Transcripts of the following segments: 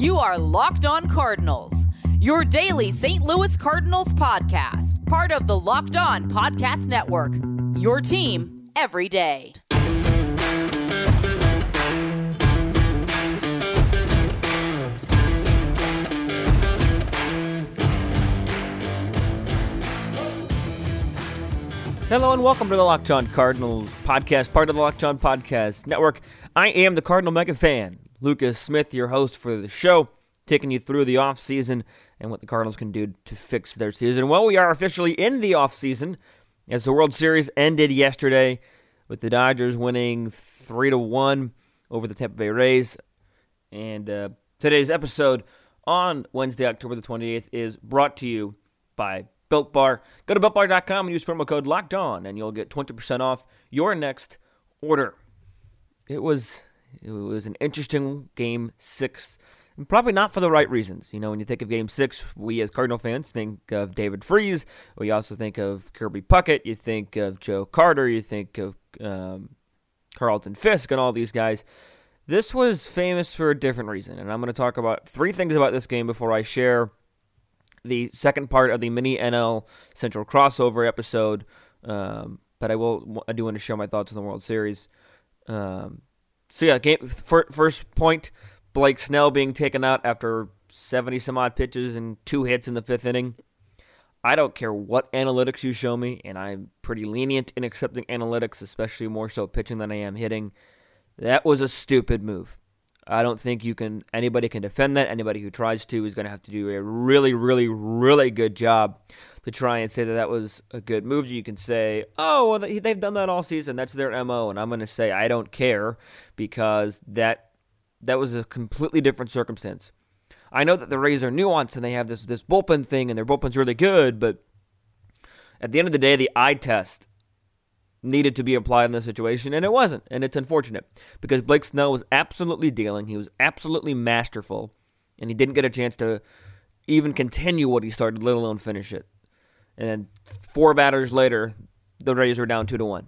You are Locked On Cardinals, your daily St. Louis Cardinals podcast, part of the Locked On Podcast Network. Your team every day. Hello and welcome to the Locked On Cardinals podcast, part of the Locked On Podcast Network. I am the Cardinal Mega fan, Lucas Smith, your host for the show, taking you through the offseason and what the Cardinals can do to fix their season. Well, we are officially in the offseason as the World Series ended yesterday with the Dodgers winning 3 to 1 over the Tampa Bay Rays. And uh, today's episode on Wednesday, October the 28th is brought to you by Built Bar. Go to builtbar.com and use promo code Locked On, and you'll get 20% off your next order. It was it was an interesting game six, and probably not for the right reasons. You know, when you think of game six, we as Cardinal fans think of David Freese. We also think of Kirby Puckett. You think of Joe Carter. You think of um, Carlton Fisk and all these guys. This was famous for a different reason, and I'm going to talk about three things about this game before I share the second part of the mini NL Central crossover episode. Um, but I will I do want to share my thoughts on the World Series. Um, so yeah, game first point, Blake Snell being taken out after 70 some odd pitches and two hits in the fifth inning. I don't care what analytics you show me, and I'm pretty lenient in accepting analytics, especially more so pitching than I am hitting. That was a stupid move. I don't think you can anybody can defend that. Anybody who tries to is going to have to do a really, really, really good job to try and say that that was a good move. You can say, "Oh, well, they've done that all season. That's their mo," and I'm going to say I don't care because that that was a completely different circumstance. I know that the Rays are nuanced and they have this this bullpen thing, and their bullpen's really good, but at the end of the day, the eye test needed to be applied in this situation, and it wasn't. And it's unfortunate because Blake Snell was absolutely dealing. He was absolutely masterful, and he didn't get a chance to even continue what he started, let alone finish it. And then four batters later, the Rays were down two to one.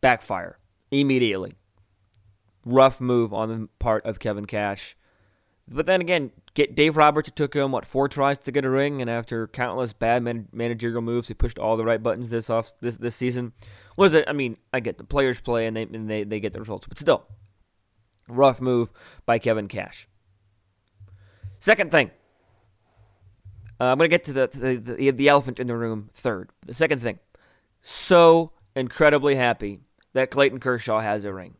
Backfire immediately. Rough move on the part of Kevin Cash. But then again, get Dave Roberts. Took him what four tries to get a ring, and after countless bad man- managerial moves, he pushed all the right buttons this off this this season. Was it? I mean, I get the players play and they and they they get the results, but still, rough move by Kevin Cash. Second thing, uh, I'm gonna get to the, the the the elephant in the room third. The second thing, so incredibly happy that Clayton Kershaw has a ring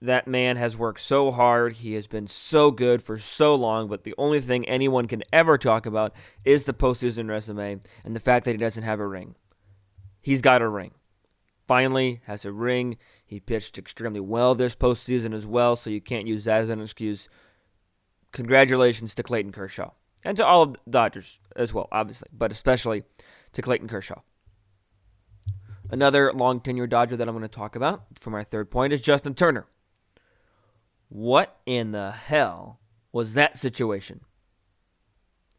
that man has worked so hard. He has been so good for so long, but the only thing anyone can ever talk about is the postseason resume and the fact that he doesn't have a ring. He's got a ring. Finally, has a ring. He pitched extremely well this postseason as well, so you can't use that as an excuse. Congratulations to Clayton Kershaw and to all of the Dodgers as well, obviously, but especially to Clayton Kershaw. Another long tenure Dodger that I'm going to talk about for my third point is Justin Turner. What in the hell was that situation?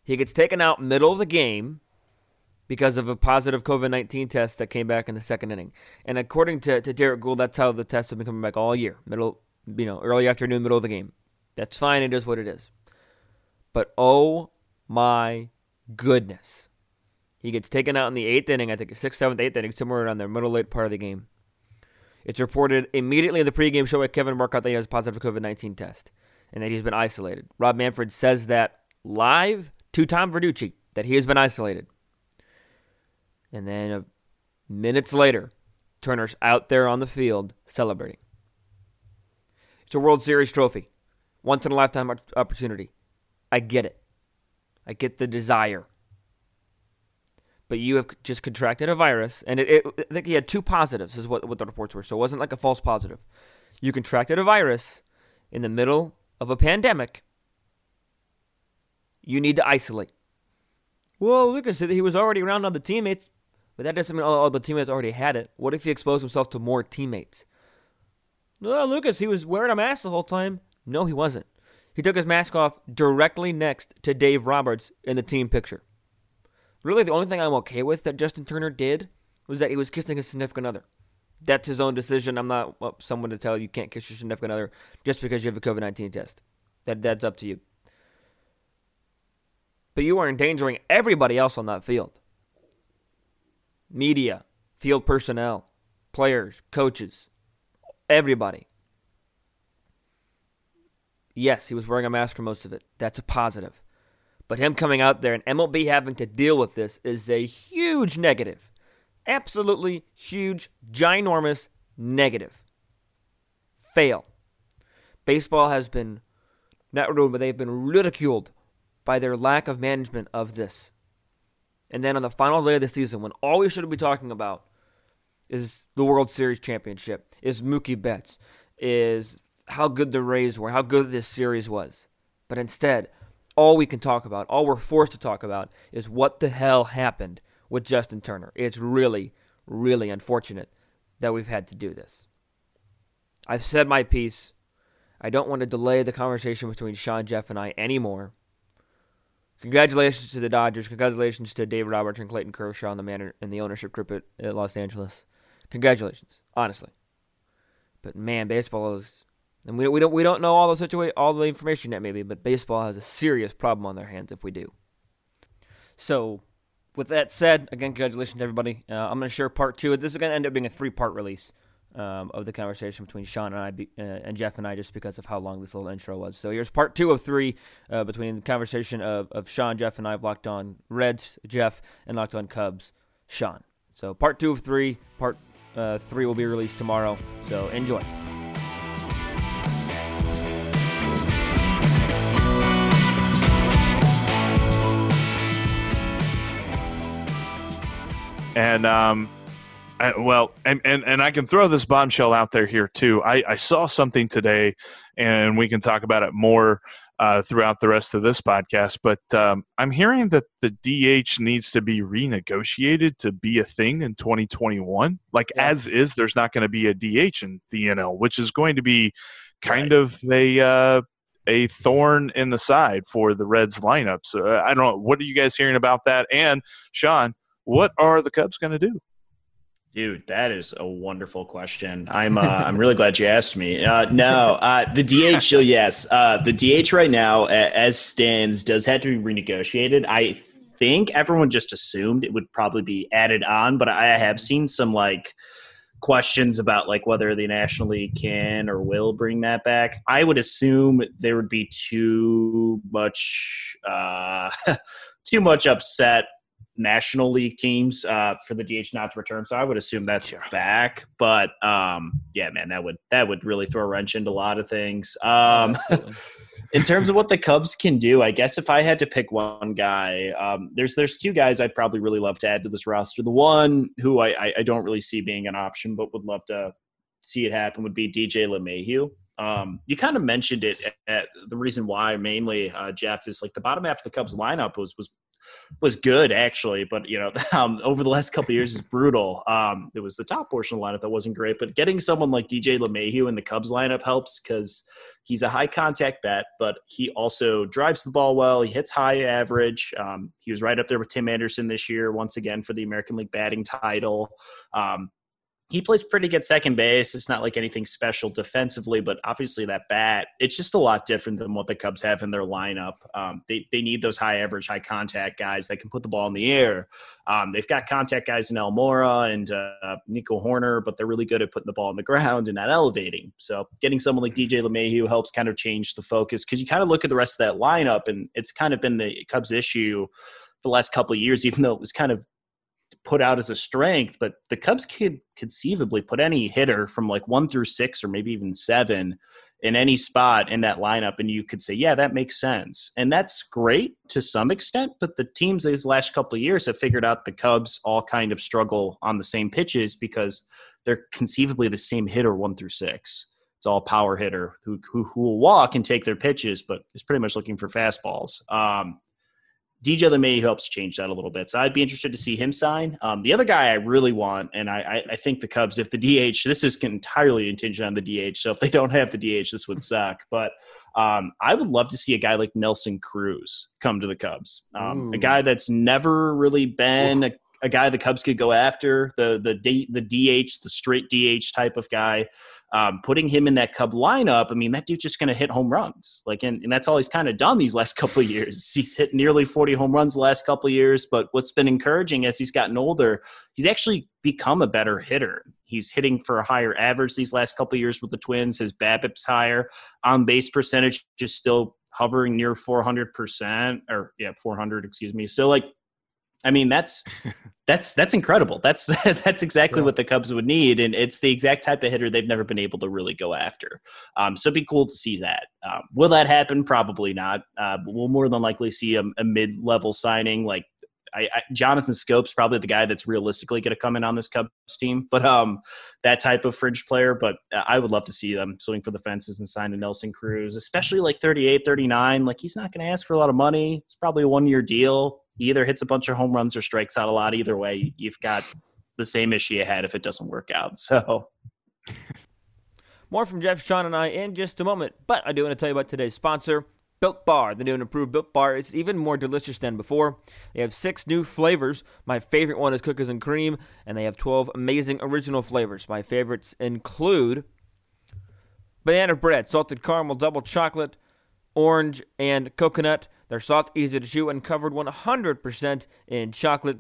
He gets taken out middle of the game because of a positive COVID 19 test that came back in the second inning. And according to, to Derrick Goold, that's how the tests have been coming back all year. Middle, you know, early afternoon, middle of the game. That's fine. It is what it is. But oh my goodness. He gets taken out in the eighth inning, I think sixth, seventh, eighth inning, somewhere around the middle late part of the game. It's reported immediately in the pregame show by Kevin Marcotte that he has a positive COVID 19 test and that he's been isolated. Rob Manfred says that live to Tom Verducci that he has been isolated. And then uh, minutes later, Turner's out there on the field celebrating. It's a World Series trophy, once in a lifetime opportunity. I get it. I get the desire but you have just contracted a virus, and it, it, I think he had two positives, is what, what the reports were. So it wasn't like a false positive. You contracted a virus in the middle of a pandemic. You need to isolate. Well, Lucas said he was already around other teammates, but that doesn't mean all, all the teammates already had it. What if he exposed himself to more teammates? Well, Lucas, he was wearing a mask the whole time. No, he wasn't. He took his mask off directly next to Dave Roberts in the team picture. Really, the only thing I'm okay with that Justin Turner did was that he was kissing his significant other. That's his own decision. I'm not well, someone to tell you can't kiss your significant other just because you have a COVID 19 test. That that's up to you. But you are endangering everybody else on that field. Media, field personnel, players, coaches, everybody. Yes, he was wearing a mask for most of it. That's a positive. But him coming out there and MLB having to deal with this is a huge negative. Absolutely huge, ginormous negative. Fail. Baseball has been not ruined, but they've been ridiculed by their lack of management of this. And then on the final day of the season, when all we should be talking about is the World Series championship, is Mookie Betts, is how good the Rays were, how good this series was. But instead, all we can talk about, all we're forced to talk about, is what the hell happened with Justin Turner. It's really, really unfortunate that we've had to do this. I've said my piece. I don't want to delay the conversation between Sean, Jeff, and I anymore. Congratulations to the Dodgers. Congratulations to Dave Roberts and Clayton Kershaw and the man in the ownership group at, at Los Angeles. Congratulations, honestly. But man, baseball is, and we, we don't we don't know all the situation, all the information yet, maybe, but baseball has a serious problem on their hands if we do. So, with that said, again, congratulations to everybody. Uh, I'm going to share part two. This is going to end up being a three part release um, of the conversation between Sean and I be, uh, and Jeff and I, just because of how long this little intro was. So here's part two of three uh, between the conversation of, of Sean, Jeff, and I locked on Reds, Jeff, and locked on Cubs, Sean. So part two of three, part uh, three will be released tomorrow. So enjoy. And um, I, well, and, and and I can throw this bombshell out there here too. I, I saw something today, and we can talk about it more uh, throughout the rest of this podcast. But um, I'm hearing that the DH needs to be renegotiated to be a thing in 2021. Like yeah. as is, there's not going to be a DH in the NL, which is going to be kind right. of a uh, a thorn in the side for the Reds lineup. So uh, I don't know. What are you guys hearing about that? And Sean, what are the Cubs going to do? Dude, that is a wonderful question. I'm uh, I'm really glad you asked me. Uh, no, uh, the DH, yes, uh, the DH right now, as stands, does have to be renegotiated. I think everyone just assumed it would probably be added on, but I have seen some like questions about like whether the National League can or will bring that back. I would assume there would be too much uh, too much upset National League teams uh, for the DH not to return. So I would assume that's yeah. back. But um, yeah, man, that would that would really throw a wrench into a lot of things. Um, in terms of what the Cubs can do, I guess if I had to pick one guy, um, there's there's two guys I'd probably really love to add to this roster. The one who I, I don't really see being an option, but would love to see it happen would be DJ LeMahieu. Um, you kind of mentioned it at, at, the reason why mainly uh, Jeff is like the bottom half of the Cubs lineup was was was good actually, but you know, um, over the last couple years is brutal. Um, it was the top portion of the lineup that wasn't great, but getting someone like DJ LeMahieu in the Cubs lineup helps because he's a high contact bat, but he also drives the ball well. He hits high average. Um, he was right up there with Tim Anderson this year, once again for the American League batting title. He plays pretty good second base. It's not like anything special defensively, but obviously that bat, it's just a lot different than what the Cubs have in their lineup. Um, they, they need those high average, high contact guys that can put the ball in the air. Um, they've got contact guys in Almora and uh, Nico Hoerner, but they're really good at putting the ball on the ground and not elevating. So getting someone like DJ LeMahieu helps kind of change the focus because you kind of look at the rest of that lineup, and it's kind of been the Cubs' issue the last couple of years, even though it was kind of put out as a strength, but the Cubs could conceivably put any hitter from like one through six or maybe even seven in any spot in that lineup, and you could say, yeah, that makes sense. And that's great to some extent, but the teams these last couple of years have figured out the Cubs all kind of struggle on the same pitches because they're conceivably the same hitter one through six. It's all power hitter who, who, who will walk and take their pitches, but is pretty much looking for fastballs. Um, DJ LeMay helps change that a little bit. So I'd be interested to see him sign. Um, the other guy I really want, and I, I, think the Cubs, if the DH, this is entirely contingent on the DH. So if they don't have the DH, this would suck. But um, I would love to see a guy like Nelson Cruz come to the Cubs. Um, a guy that's never really been a, a, guy the Cubs could go after, the the the DH, the straight DH type of guy. Um, putting him in that Cub lineup, I mean, that dude's just going to hit home runs. Like, and, and that's all he's kind of done these last couple years. He's hit nearly 40 home runs the last couple years. But what's been encouraging as he's gotten older, he's actually become a better hitter. He's hitting for a higher average these last couple years with the Twins. His BABIP's higher. On base percentage just still hovering near 400% or yeah, 400, excuse me. So like I mean, that's that's that's incredible. That's that's exactly yeah. what the Cubs would need, and it's the exact type of hitter they've never been able to really go after. Um, so it'd be cool to see that. Um, will that happen? Probably not. Uh, we'll more than likely see a, a mid-level signing like I, I, Jonathan Schoop's probably the guy that's realistically going to come in on this Cubs team, but um, that type of fringe player. But uh, I would love to see them swing for the fences and sign a Nelson Cruz, especially like 38, 39. Like he's not going to ask for a lot of money. It's probably a one year deal. He either hits a bunch of home runs or strikes out a lot. Either way, you've got the same issue ahead if it doesn't work out. So. More from Jeff, Sean, and I in just a moment. But I do want to tell you about today's sponsor. Built Bar. The new and improved Built Bar is even more delicious than before. They have six new flavors. My favorite one is cookies and cream, and they have 12 amazing original flavors. My favorites include banana bread, salted caramel, double chocolate, orange, and coconut. They're soft, easy to chew, and covered 100% in chocolate.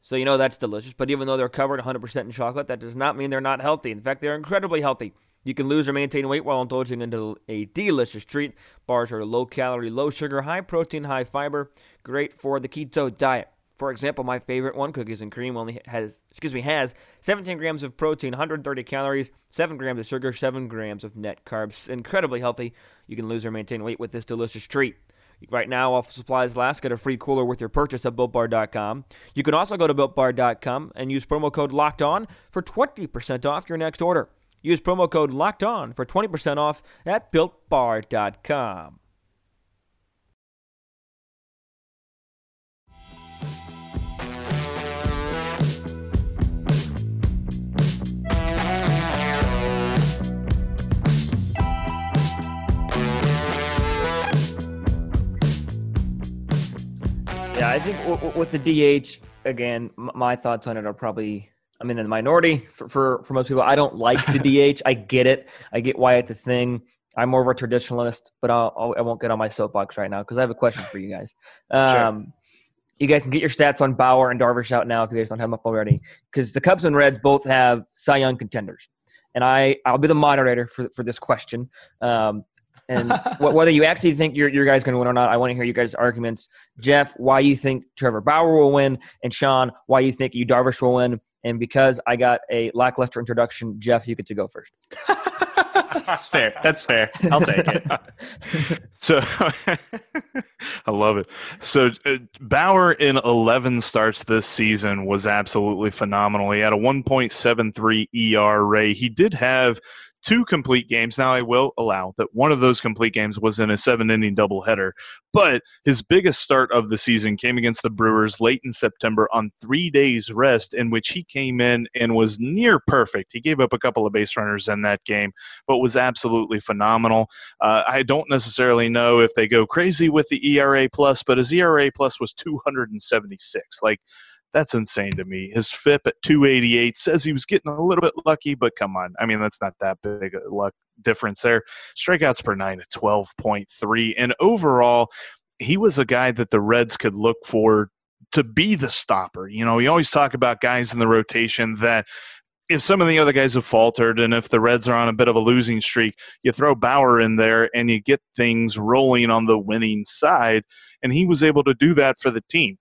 So you know that's delicious. But even though they're covered 100% in chocolate, that does not mean they're not healthy. In fact, they're incredibly healthy. You can lose or maintain weight while indulging into a delicious treat. Bars are low calorie, low sugar, high protein, high fiber, great for the keto diet. For example, my favorite one, cookies and cream, only has excuse me has 17 grams of protein, 130 calories, 7 grams of sugar, 7 grams of net carbs. Incredibly healthy. You can lose or maintain weight with this delicious treat. Right now, while supplies last, get a free cooler with your purchase at BuiltBar.com. You can also go to BuiltBar.com and use promo code Locked On for 20% off your next order. Use promo code Locked On for 20% off at BuiltBar.com. Yeah, I think w- w- with the DH, again, m- my thoughts on it are probably I'm in the minority for, for, for most people. I don't like the DH. I get it. I get why it's a thing. I'm more of a traditionalist, but I'll, I'll I will not get on my soapbox right now because I have a question for you guys. Um, sure. You guys can get your stats on Bauer and Darvish out now if you guys don't have them up already, because the Cubs and Reds both have Cy Young contenders, and I I'll be the moderator for for this question. Um, and whether you actually think your your guy's going to win or not, I want to hear you guys' arguments. Jeff, why you think Trevor Bauer will win, and Sean, why you think Yu Darvish will win, and because I got a lackluster introduction, Jeff, you get to go first. That's fair. That's fair. I'll take it. so I love it. So uh, Bauer in 11 starts this season was absolutely phenomenal. He had a 1.73 ERA. He did have two complete games. Now, I will allow that one of those complete games was in a seven inning doubleheader, but his biggest start of the season came against the Brewers late in September on three days' rest, in which he came in and was near perfect. He gave up a couple of base runners in that game, but was absolutely phenomenal. Uh, I don't necessarily know if they go crazy with the ERA plus, but his ERA plus was 276. Like, that's insane to me. His FIP at 288 says he was getting a little bit lucky, but come on. I mean, that's not that big a luck difference there. Strikeouts per nine at 12.3. And overall, he was a guy that the Reds could look for to be the stopper. You know, we always talk about guys in the rotation that if some of the other guys have faltered and if the Reds are on a bit of a losing streak, you throw Bauer in there and you get things rolling on the winning side. And he was able to do that for the team.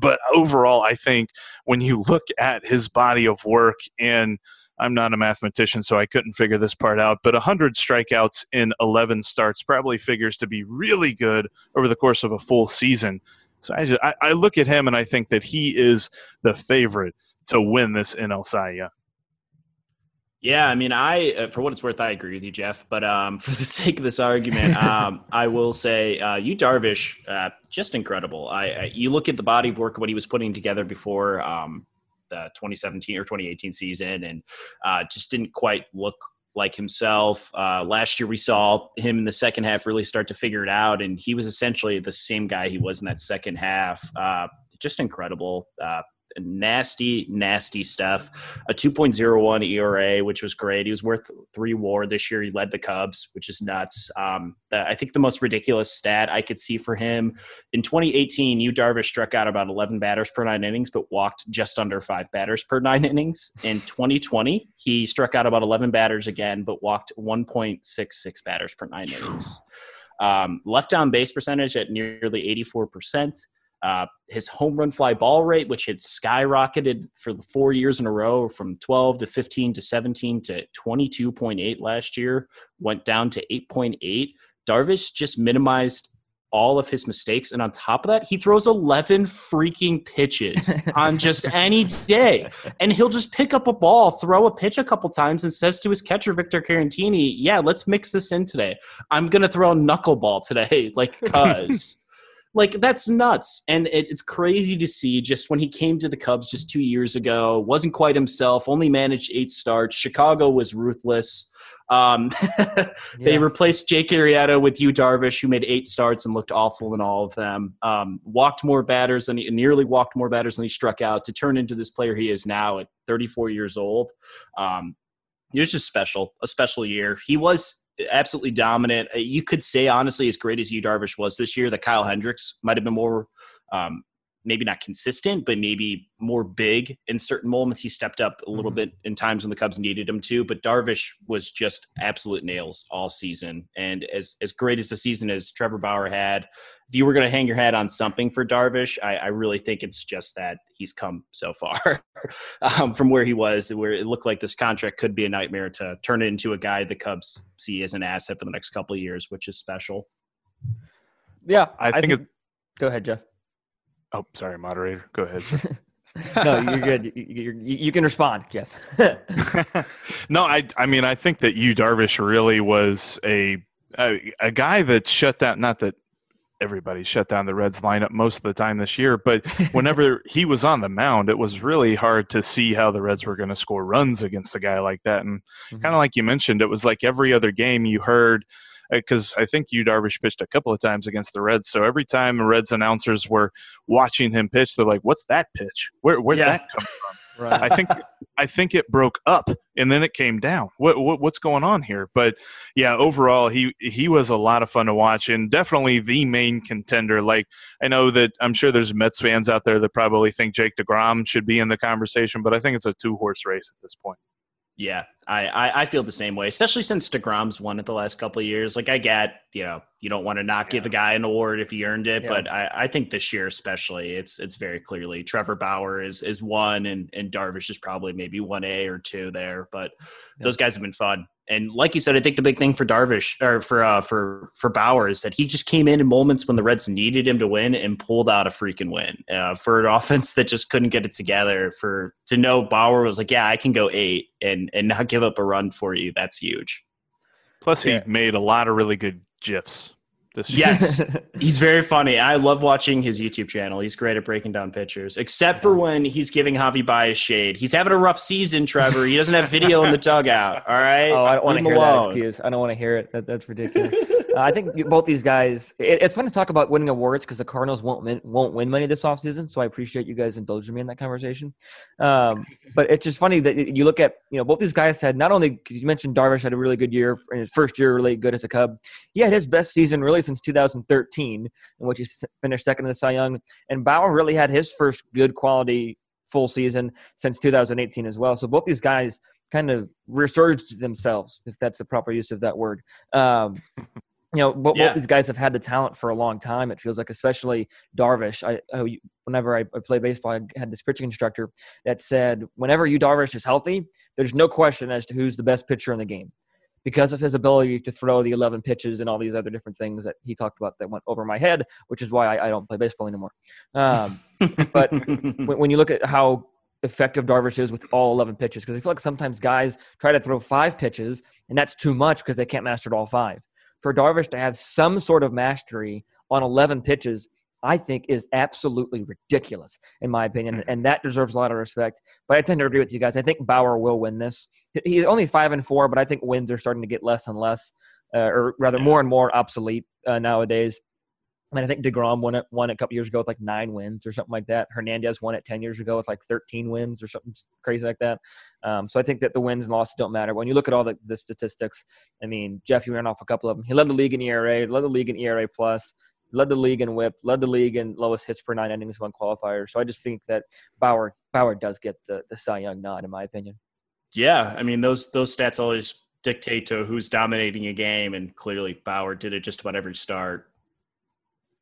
But overall, I think when you look at his body of work, and I'm not a mathematician, so I couldn't figure this part out, but 100 strikeouts in 11 starts probably figures to be really good over the course of a full season. So I, just, I, I look at him and I think that he is the favorite to win this NL Cy yeah, I mean, I uh, for what it's worth, I agree with you, Jeff. But um, for the sake of this argument, um, I will say uh, Yu Darvish, uh, just incredible. I, I, you look at the body of work what he was putting together before um, the 2017 or 2018 season, and uh, just didn't quite look like himself. Uh, last year, we saw him in the second half really start to figure it out, and he was essentially the same guy he was in that second half. Uh, just incredible nasty, nasty stuff. A 2.01 ERA, which was great. He was worth three WAR this year. He led the Cubs, which is nuts. Um, the, I think the most ridiculous stat I could see for him in 2018, Yu Darvish struck out about 11 batters per nine innings, but walked just under five batters per nine innings. In 2020, he struck out about 11 batters again, but walked 1.66 batters per nine innings. Um, left on base percentage at nearly 84%. Uh, his home run fly ball rate, which had skyrocketed for the four years in a row from 12 to 15 to 17 to 22.8 last year, went down to 8.8. Darvish just minimized all of his mistakes. And on top of that, he throws 11 freaking pitches on just any day. And he'll just pick up a ball, throw a pitch a couple times, and says to his catcher, Victor Caratini, Yeah, let's mix this in today. I'm going to throw a knuckleball today, like, cuz. Like that's nuts and it, it's crazy to see just when he came to the cubs just two years ago wasn't quite himself only managed eight starts chicago was ruthless um, they yeah. replaced Jake Arrieta with Yu Darvish, who made eight starts and looked awful in all of them. Um, walked more batters than he nearly walked more batters than he struck out to turn into this player he is now at 34 years old. Um, he was just special, a special year. He was absolutely dominant. Uh, you could say honestly, as great as Yu Darvish was this year, that Kyle Hendricks might have been more um, maybe not consistent, but maybe more big in certain moments. He stepped up a little mm-hmm. bit in times when the Cubs needed him to. But Darvish was just absolute nails all season. And as as great as the season as Trevor Bauer had, if you were going to hang your hat on something for Darvish, I, I really think it's just that he's come so far um, from where he was, where it looked like this contract could be a nightmare to turn it into a guy the Cubs see as an asset for the next couple of years, which is special. Yeah, I, I think. think it, go ahead, Jeff. Oh, sorry, moderator. Go ahead. no, you're good. You, you, you can respond, Jeff. no, I I mean I think that Yu Darvish really was a, a a guy that shut down. Not that everybody shut down the Reds lineup most of the time this year, but whenever he was on the mound, it was really hard to see how the Reds were going to score runs against a guy like that. And mm-hmm. kind of like you mentioned, it was like every other game you heard Uh, because I think Yu Darvish pitched a couple of times against the Reds. So every time the Reds announcers were watching him pitch, they're like, "What's that pitch? Where where'd yeah. that come from?" right. I think I think it broke up and then it came down. What, what, what's going on here? But yeah, overall he he was a lot of fun to watch and definitely the main contender. Like I know that I'm sure there's Mets fans out there that probably think Jake Degrom should be in the conversation, but I think it's a two horse race at this point. Yeah, I, I, I, feel the same way, especially since DeGrom's won it the last couple of years. Like, I get, you know, you don't want to not give a guy an award if he earned it, yeah. but I, I think this year especially, it's it's very clearly Trevor Bauer is is one, and and Darvish is probably maybe one A or two there. But yeah. those guys have been fun and like you said, I think the big thing for Darvish or for uh, for for Bauer is that he just came in in moments when the Reds needed him to win and pulled out a freaking win uh, for an offense that just couldn't get it together. For to know Bauer was like, yeah, I can go eight and and not give up a run for you. That's huge. Plus, he yeah. made a lot of really good gifs this yes, he's very funny. I love watching his YouTube channel. He's great at breaking down pictures, except for when he's giving Javi Baez shade. He's having a rough season, Trevor. He doesn't have video in the dugout. All right. Oh, I don't want to hear alone. that excuse. I don't want to hear it. That, that's ridiculous. Uh, I think both these guys. It, it's fun to talk about winning awards because the Cardinals won't win, won't win money this offseason. So I appreciate you guys indulging me in that conversation. Um, but it's just funny that you look at you know both these guys had not only because you mentioned Darvish had a really good year in his first year, really good as a Cub. He had his best season really since 2013, in which he finished second in the Cy Young. And Bauer really had his first good quality full season since 2018 as well. So both these guys kind of resurged themselves, if that's the proper use of that word. Um, you know, both, yeah. these guys have had the talent for a long time. It feels like, especially Darvish. I, I whenever I, I play baseball, I had this pitching instructor that said, whenever Yu Darvish is healthy, there's no question as to who's the best pitcher in the game because of his ability to throw the 11 pitches and all these other different things that he talked about that went over my head, which is why I, I don't play baseball anymore. Um, but when, when, you look at how effective Darvish is with all 11 pitches, because I feel like sometimes guys try to throw five pitches, and that's too much because they can't master all five for Darvish to have some sort of mastery on 11 pitches, I think is absolutely ridiculous, in my opinion. Mm-hmm. And that deserves a lot of respect. But I tend to agree with you guys. I think Bauer will win this. He's only five and four, but I think wins are starting to get less and less, uh, or rather more and more obsolete uh, nowadays. I mean, I think Degrom won it won it a couple years ago with like nine wins or something like that. Hernandez won it ten years ago with like thirteen wins or something crazy like that. Um, so I think that the wins and losses don't matter. When you look at all the, the statistics, I mean, Jeff, you ran off a couple of them. He led the league in ERA, led the league in ERA plus, led the league in WHIP, led the league in lowest hits per nine innings one qualifier. So I just think that Bauer Bauer does get the the Cy Young nod, in my opinion. Yeah, I mean those those stats always dictate to who's dominating a game, and clearly Bauer did it just about every start.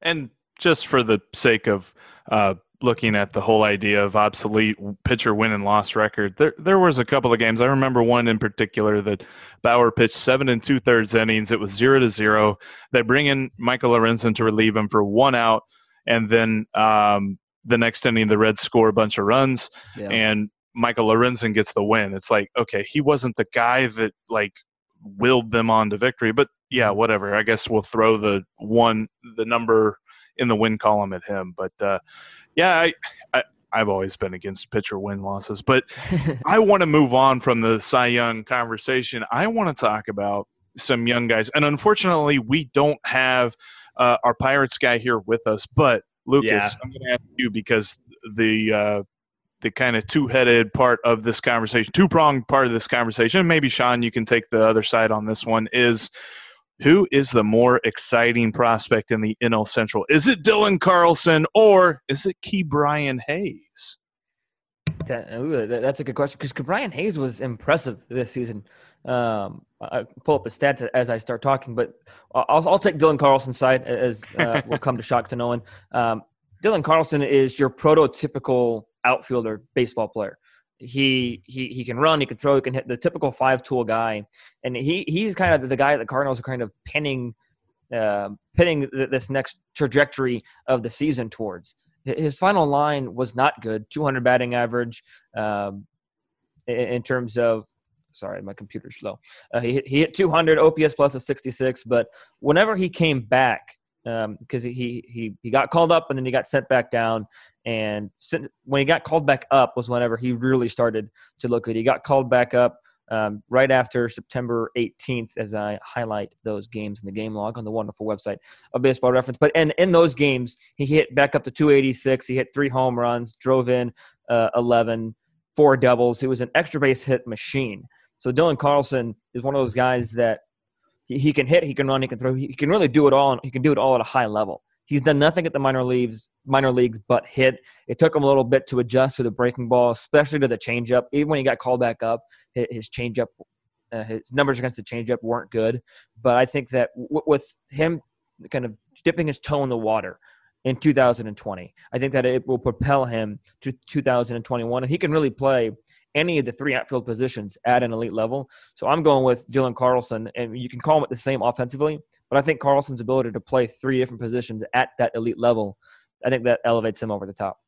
And just for the sake of uh, looking at the whole idea of obsolete pitcher win and loss record, there there was a couple of games. I remember one in particular that Bauer pitched seven and two thirds innings. It was zero to zero. They bring in Michael Lorenzen to relieve him for one out, and then um, the next inning the Reds score a bunch of runs, yeah. and Michael Lorenzen gets the win. It's like okay, he wasn't the guy that like willed them on to victory, but yeah, whatever. I guess we'll throw the one, the number in the win column at him. But uh, yeah, I, I I've always been against pitcher win losses, but I want to move on from the Cy Young conversation. I want to talk about some young guys, and unfortunately, we don't have uh, our Pirates guy here with us. But Lucas, yeah. I'm going to ask you because the uh, the kind of two-headed part of this conversation, two-pronged part of this conversation. Maybe Sean, you can take the other side on this one. Is who is the more exciting prospect in the NL Central? Is it Dylan Carlson or is it Ke'Bryan Hayes? That, ooh, that's a good question because Brian Hayes was impressive this season. Um, I pull up a stat as I start talking, but I'll, I'll take Dylan Carlson's side as uh, we'll come to shock to no one. Um, Dylan Carlson is your prototypical outfielder baseball player he he he can run, he can throw, he can hit the typical five tool guy, and he he's kind of the guy that the Cardinals are kind of pinning uh, pinning this next trajectory of the season towards. His final line was not good, 200 batting average um, in terms of. Sorry, my computer's slow. Uh, he he hit 200 OPS plus of 66, but whenever he came back, because um, he he he got called up and then he got sent back down. And when he got called back up was whenever he really started to look good. He got called back up um, right after September 18th, as I highlight those games in the game log on the wonderful website of Baseball Reference. But in, in those games, he hit back up to 286. He hit three home runs, drove in uh, 11, four doubles. He was an extra base hit machine. So Dylan Carlson is one of those guys that he, he can hit, he can run, he can throw, he, can really do it all. He can do it all at a high level. He's done nothing at the minor leagues, minor leagues, but hit. It took him a little bit to adjust to the breaking ball, especially to the changeup. Even when he got called back up, his changeup, uh, his numbers against the changeup weren't good. But I think that w- with him kind of dipping his toe in the water in 2020, I think that it will propel him to 2021, and he can really play any of the three outfield positions at an elite level. So I'm going with Dylan Carlson, and you can call him the same offensively, but I think Carlson's ability to play three different positions at that elite level, I think that elevates him over the top.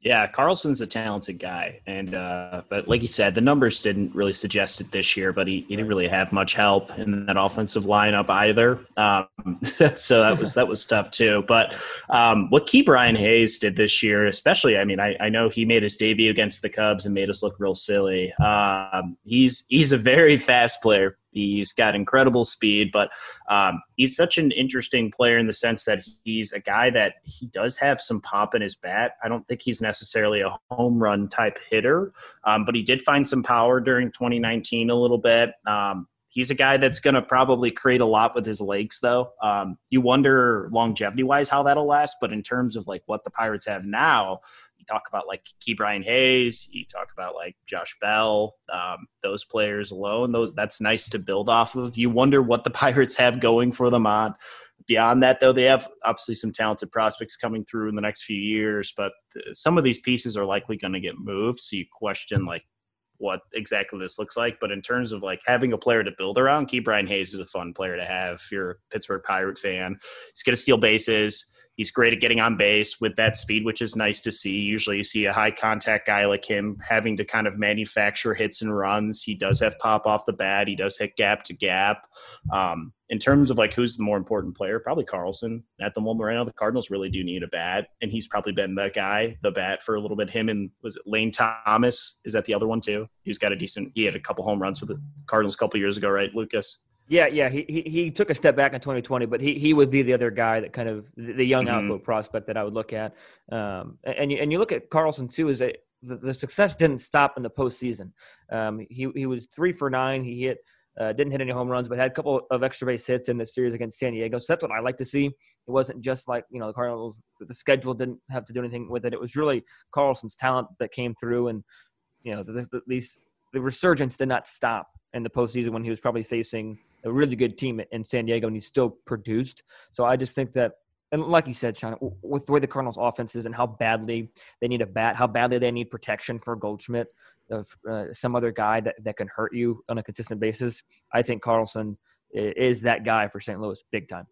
Yeah, Carlson's a talented guy, and uh, but like you said, the numbers didn't really suggest it this year. But he, he didn't really have much help in that offensive lineup either. Um, so that was that was tough too. But um, what Ke'Bryan Hayes did this year, especially, I mean, I, I know he made his debut against the Cubs and made us look real silly. Um, he's he's a very fast player. He's got incredible speed, but um, he's such an interesting player in the sense that he's a guy that he does have some pop in his bat. I don't think he's necessarily a home run type hitter, um, but he did find some power during 2019 a little bit. Um, he's a guy that's going to probably create a lot with his legs, though. Um, you wonder longevity wise how that'll last, but in terms of like what the Pirates have now, talk about like Ke'Bryan Hayes, you talk about like Josh Bell, um, those players alone. Those that's nice to build off of. You wonder what the Pirates have going for them on. Beyond that, though, they have obviously some talented prospects coming through in the next few years, but some of these pieces are likely going to get moved. So you question like what exactly this looks like. But in terms of like having a player to build around, Ke'Bryan Hayes is a fun player to have. If you're a Pittsburgh Pirate fan, he's going to steal bases. He's great at getting on base with that speed, which is nice to see. Usually, you see a high contact guy like him having to kind of manufacture hits and runs. He does have pop off the bat. He does hit gap to gap. Um, in terms of like who's the more important player, probably Carlson. At the moment right now, the Cardinals really do need a bat, and he's probably been the guy, the bat for a little bit. Him and was it Lane Thomas? Is that the other one too? He's got a decent. He had a couple home runs for the Cardinals a couple years ago, right, Lucas? Yeah, yeah, he, he he took a step back in 2020, but he he would be the other guy that kind of the young mm-hmm. outfield prospect that I would look at. Um, and you and you look at Carlson too, is that the, the success didn't stop in the postseason. Um, he he was three for nine. He hit uh, didn't hit any home runs, but had a couple of extra base hits in the series against San Diego. So that's what I like to see. It wasn't just like you know the Cardinals. The schedule didn't have to do anything with it. It was really Carlson's talent that came through, and you know the, the, these the resurgence did not stop in the postseason when he was probably facing a really good team in San Diego, and he still produced. So I just think that, and like you said, Sean, with the way the Cardinals' offense is and how badly they need a bat, how badly they need protection for Goldschmidt, of uh, some other guy that, that can hurt you on a consistent basis, I think Carlson is that guy for St. Louis, big time.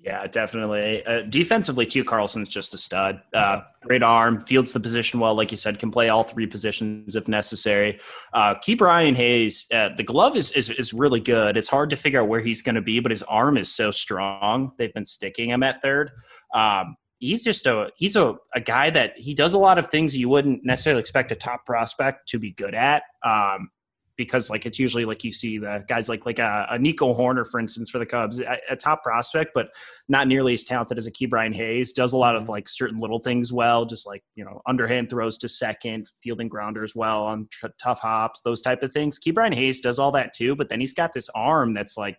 Yeah, definitely. Uh, defensively, too, Carlson's just a stud. Uh, great arm, fields the position well, like you said, can play all three positions if necessary. Uh, Ke'Bryan Hayes, uh, the glove is, is is really good. It's hard to figure out where he's going to be, but his arm is so strong. They've been sticking him at third. Um, he's just a he's a, a guy that he does a lot of things you wouldn't necessarily expect a top prospect to be good at. Um, because like it's usually like you see the guys like like a, a Nico Hoerner for instance, for the Cubs, a, a, top prospect, but not nearly as talented as a Ke'Bryan Hayes. Does a lot of mm-hmm. like certain little things well, just like you know underhand throws to second, fielding grounders well on tr- tough hops, those type of things. Ke'Bryan Hayes does all that too, but then he's got this arm that's like.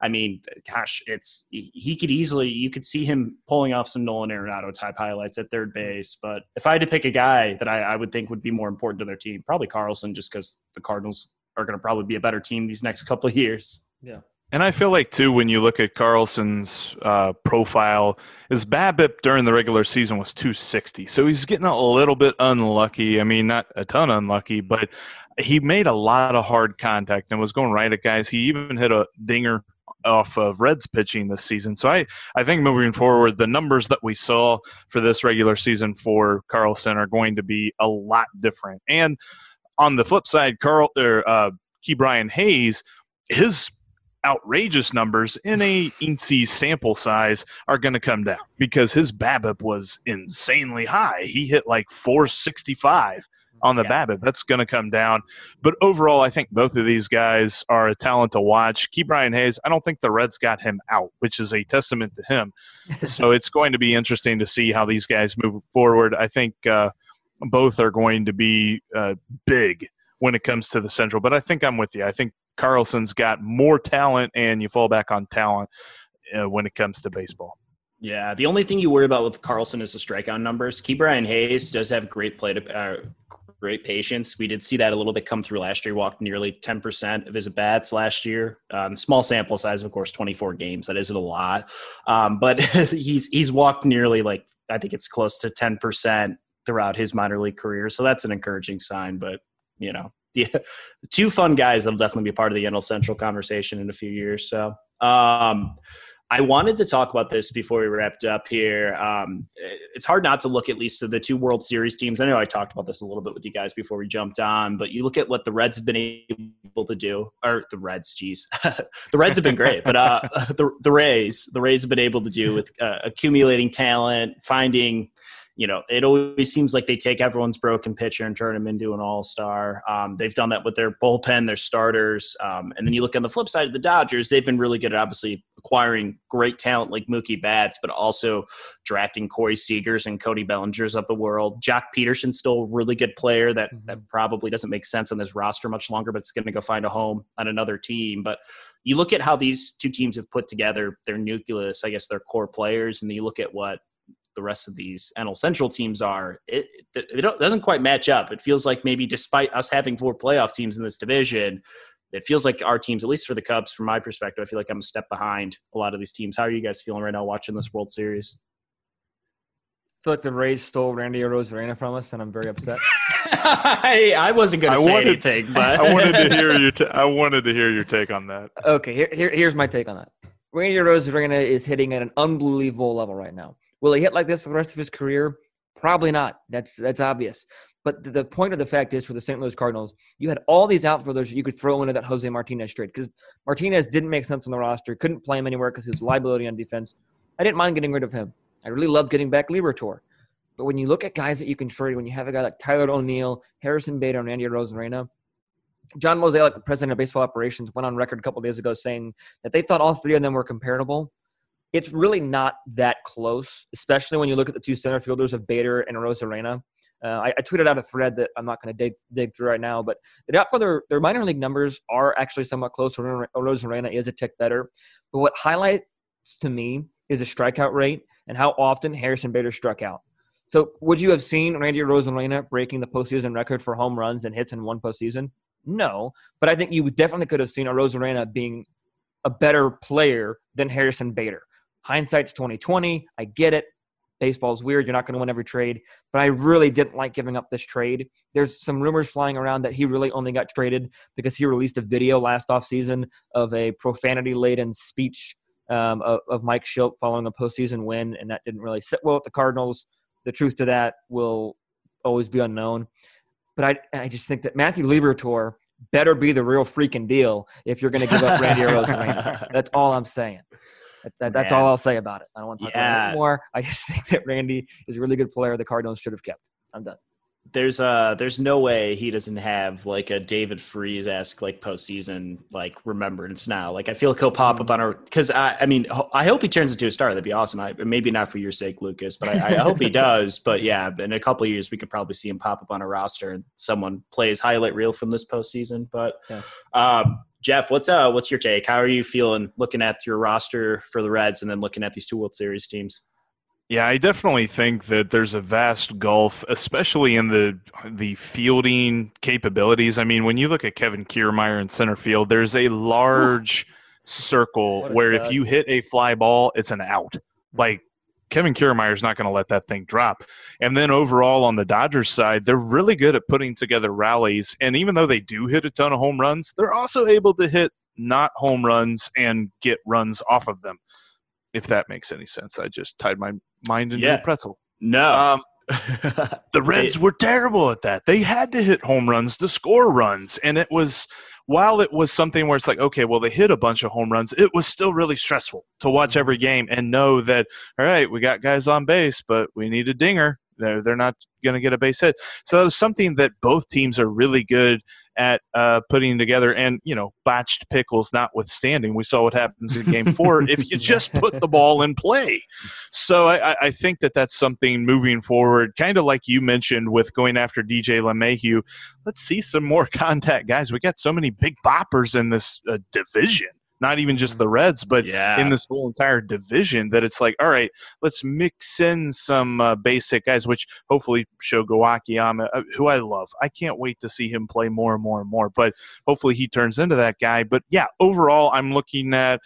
I mean, gosh, it's he could easily you could see him pulling off some Nolan Arenado type highlights at third base. But if I had to pick a guy that I, I would think would be more important to their team, probably Carlson, just because the Cardinals are going to probably be a better team these next couple of years. Yeah. And I feel like too, when you look at Carlson's uh, profile, his BABIP during the regular season was 260, so he's getting a little bit unlucky. I mean, not a ton unlucky, but he made a lot of hard contact and was going right at guys. He even hit a dinger off of Reds pitching this season. So I, I think moving forward, the numbers that we saw for this regular season for Carlson are going to be a lot different. And on the flip side, Carl or uh, Ke'Bryan Hayes, his outrageous numbers in a INSEE sample size are going to come down because his BABIP was insanely high. He hit like 465 on the yeah. BABIP. That's going to come down. But overall, I think both of these guys are a talent to watch. Ke'Bryan Hayes, I don't think the Reds got him out, which is a testament to him. so it's going to be interesting to see how these guys move forward. I think uh, – both are going to be uh, big when it comes to the Central. But I think I'm with you. I think Carlson's got more talent, and you fall back on talent uh, when it comes to baseball. Yeah, the only thing you worry about with Carlson is the strikeout numbers. Ke'Bryan Hayes does have great play to, uh, great patience. We did see that a little bit come through last year. He walked nearly 10% of his bats last year. Um, small sample size, of course, 24 games. That isn't a lot. Um, but he's he's walked nearly like I think it's close to 10% throughout his minor league career. So that's an encouraging sign. But you know, the, two fun guys that'll definitely be part of the NL Central conversation in a few years. So um, I wanted to talk about this before we wrapped up here. Um, it's hard not to look at least at the two World Series teams. I know I talked about this a little bit with you guys before we jumped on, but you look at what the Reds have been able to do, or the Reds, geez, the Reds have been great, but uh, the the Rays, the Rays have been able to do with uh, accumulating talent, finding you know, it always seems like they take everyone's broken pitcher and turn him into an all star. Um, they've done that with their bullpen, their starters. Um, and then you look on the flip side of the Dodgers, they've been really good at obviously acquiring great talent like Mookie Betts, but also drafting Corey Seagers and Cody Bellingers of the world. Joc Pederson's still a really good player that, mm-hmm. that probably doesn't make sense on this roster much longer, but it's going to go find a home on another team. But you look at how these two teams have put together their nucleus, I guess their core players, and then you look at what the rest of these NL Central teams are, it, it, it doesn't quite match up. It feels like maybe despite us having four playoff teams in this division, it feels like our teams, at least for the Cubs, from my perspective, I feel like I'm a step behind a lot of these teams. How are you guys feeling right now watching this World Series? I feel like the Rays stole Randy Arozarena from us, and I'm very upset. I, I wasn't going to say wanted, anything, but I wanted to hear your. I wanted to hear your take on that. Okay, here, here, here's my take on that. Randy Arozarena is hitting at an unbelievable level right now. Will he hit like this for the rest of his career? Probably not. That's that's obvious. But the point of the fact is, for the St. Louis Cardinals, you had all these outfielders you could throw into that Jose Martinez trade because Martinez didn't make sense on the roster, couldn't play him anywhere because his liability on defense. I didn't mind getting rid of him. I really loved getting back Liberatore. But when you look at guys that you can trade, when you have a guy like Tyler O'Neill, Harrison Bader, and Andy Arozarena, John Mozeliak, the president of baseball operations, went on record a couple days ago saying that they thought all three of them were comparable. It's really not that close, especially when you look at the two center fielders of Bader and Arozarena. Uh, I, I, tweeted out a thread that I'm not going to dig, dig through right now, but the outfielder, their, their minor league numbers are actually somewhat close. Arozarena is a tick better. But what highlights to me is the strikeout rate and how often Harrison Bader struck out. So would you have seen Randy Arozarena breaking the postseason record for home runs and hits in one postseason? No, but I think you definitely could have seen Arozarena being a better player than Harrison Bader. Hindsight's 2020. I get it. Baseball's weird. You're not going to win every trade, but I really didn't like giving up this trade. There's some rumors flying around that he really only got traded because he released a video last offseason of a profanity laden speech um, of, of, Mike Shildt following a postseason win, and that didn't really sit well with the Cardinals. The truth to that will always be unknown. But I, I just think that Matthew Liberatore better be the real freaking deal if you're going to give up Randy Arozarena. That's all I'm saying. That, that's all I'll say about it. I don't want to talk yeah. about it more. I just think that Randy is a really good player. The Cardinals should have kept. I'm done. There's uh there's no way he doesn't have like a David Freese esque like postseason like remembrance now. Like I feel like he'll pop up mm. on our because I I mean I hope he turns into a star. That'd be awesome. I, maybe not for your sake, Lucas, but I, I hope he does. But yeah, in a couple years we could probably see him pop up on a roster and someone plays highlight reel from this postseason. But yeah. um, Jeff, what's uh what's your take? How are you feeling looking at your roster for the Reds and then looking at these two World Series teams? Yeah, I definitely think that there's a vast gulf, especially in the the fielding capabilities. I mean, when you look at Kevin Kiermaier in center field, there's a large circle where if you hit a fly ball, it's an out. Like Kevin Kiermaier is not going to let that thing drop. And then overall on the Dodgers side, they're really good at putting together rallies. And even though they do hit a ton of home runs, they're also able to hit not home runs and get runs off of them. If that makes any sense, I just tied my mind into yeah. a pretzel. No. Um, the Reds were terrible at that. They had to hit home runs to score runs, and it was while it was something where it's like, okay, well, they hit a bunch of home runs, it was still really stressful to watch mm-hmm. every game and know that, all right, we got guys on base, but we need a dinger. They're, they're not going to get a base hit. So that was something that both teams are really good at uh, putting together. And, you know, botched pickles notwithstanding, we saw what happens in game four if you just put the ball in play. So I, I think that that's something moving forward, kind of like you mentioned with going after DJ LeMahieu. Let's see some more contact guys. We got so many big boppers in this uh, division not even just the Reds, but yeah. in this whole entire division. That it's like, all right, let's mix in some uh, basic guys, which hopefully Shogo Akiyama, uh, who I love. I can't wait to see him play more and more and more. But hopefully he turns into that guy. But yeah, overall, I'm looking at.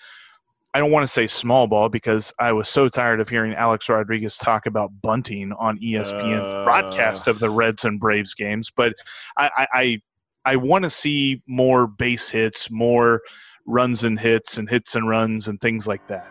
I don't want to say small ball because I was so tired of hearing Alex Rodriguez talk about bunting on ESPN's uh, broadcast of the Reds and Braves games. But I, I, I, I want to see more base hits, more runs and hits and hits and runs and things like that.